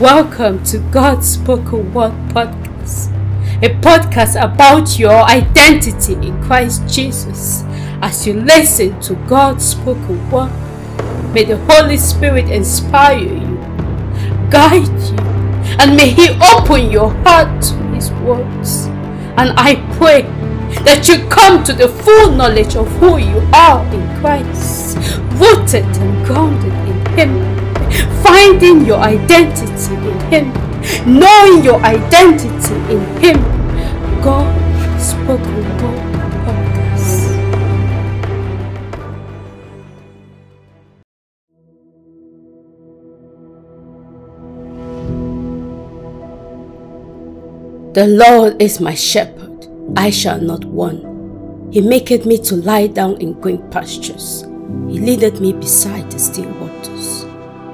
Welcome to God's Spoken Word Podcast, a podcast about your identity in Christ Jesus. As you listen to God's spoken word, may the Holy Spirit inspire you, guide you, and may He open your heart to His words. And I pray that you come to the full knowledge of who you are in Christ, rooted and grounded in Him, finding your identity in Him, knowing your identity in Him. God spoken word podcast. The Lord is my shepherd, I shall not want. He maketh me to lie down in green pastures. He leadeth me beside the still waters.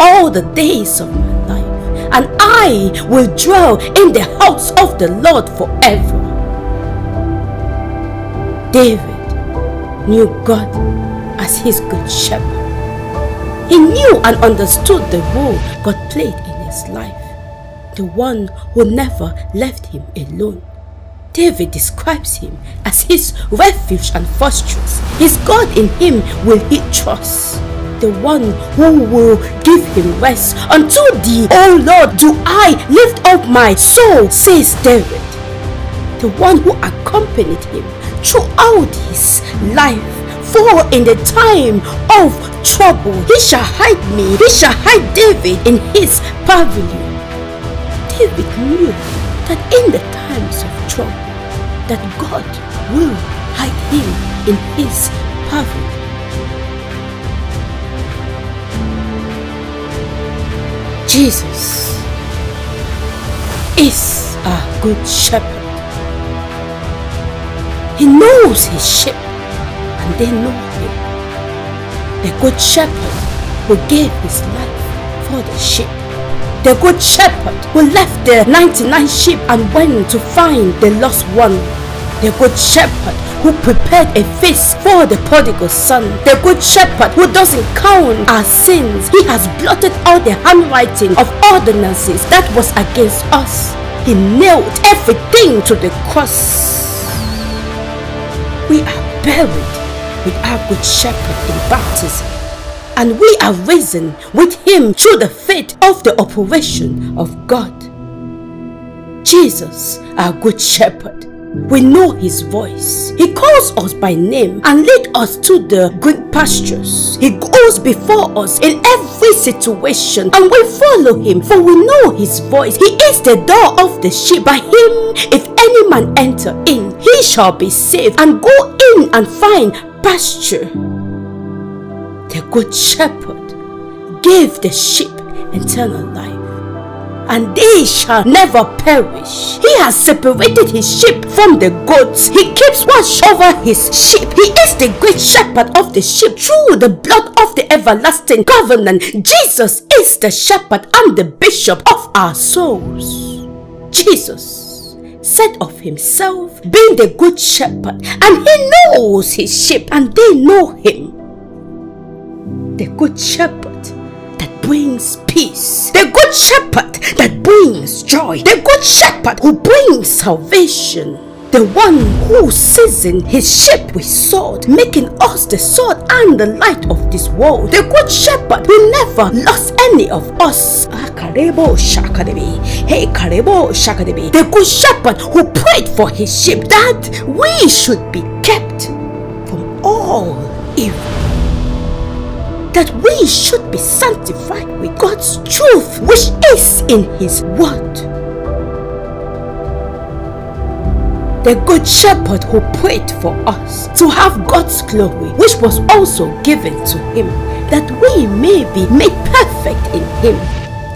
all the days of my life, and I will dwell in the house of the Lord forever. David knew God as his good shepherd. He knew and understood the role God played in his life the one who never left him alone. David describes him as his refuge and fortress. His God in him will he trust. The one who will give him rest. Unto thee, O Lord, do I lift up my soul, says David. The one who accompanied him throughout his life. For in the time of trouble, he shall hide me, he shall hide David in his pavilion. David knew that in the times of trouble, that God will hide him in his pavilion. Jesus is a good shepherd. He knows his sheep and they know him. The good shepherd who gave his life for the sheep the good shepherd who left the 99 sheep and went to find the lost one. The good shepherd who prepared a feast for the prodigal son. The good shepherd who doesn't count our sins. He has blotted out the handwriting of ordinances that was against us. He nailed everything to the cross. We are buried with our good shepherd in baptism and we are risen with him through the faith of the operation of God. Jesus, our good shepherd, we know his voice. He calls us by name and leads us to the green pastures. He goes before us in every situation and we follow him for we know his voice. He is the door of the sheep. By him, if any man enter in, he shall be saved and go in and find pasture the good shepherd gave the sheep eternal life and they shall never perish. He has separated his sheep from the goats. He keeps watch over his sheep. He is the great shepherd of the sheep through the blood of the everlasting covenant. Jesus is the shepherd and the bishop of our souls. Jesus said of himself being the good shepherd and he knows his sheep and they know him the good shepherd that brings peace, the good shepherd joy, the good shepherd who brings salvation. The one who seasoned his sheep with sword, making us the sword and the light of this world. The good shepherd who never lost any of us. Ah, hey, Karebo Shakadebi. The good shepherd who prayed for his sheep that we should be kept from all that we should be sanctified with God's truth, which is in His Word. The Good Shepherd who prayed for us to have God's glory, which was also given to Him, that we may be made perfect in Him.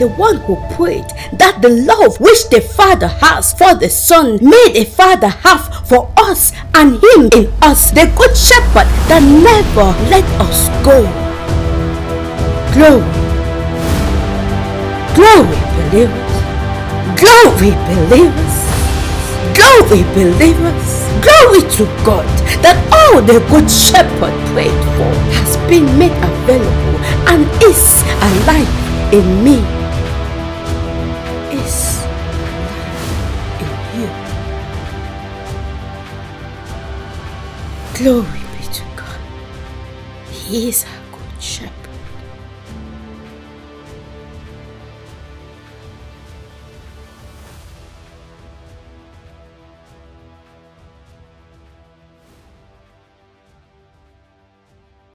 the one who prayed that the love which the Father has for the Son made a Father have for us and Him in us, the Good Shepherd that never let us go. Glory, glory, believers, glory, believers, glory, believers, glory to God that all the Good Shepherd prayed for has been made available and is alive in me. Is alive in you. Glory be to God. He is shepherd.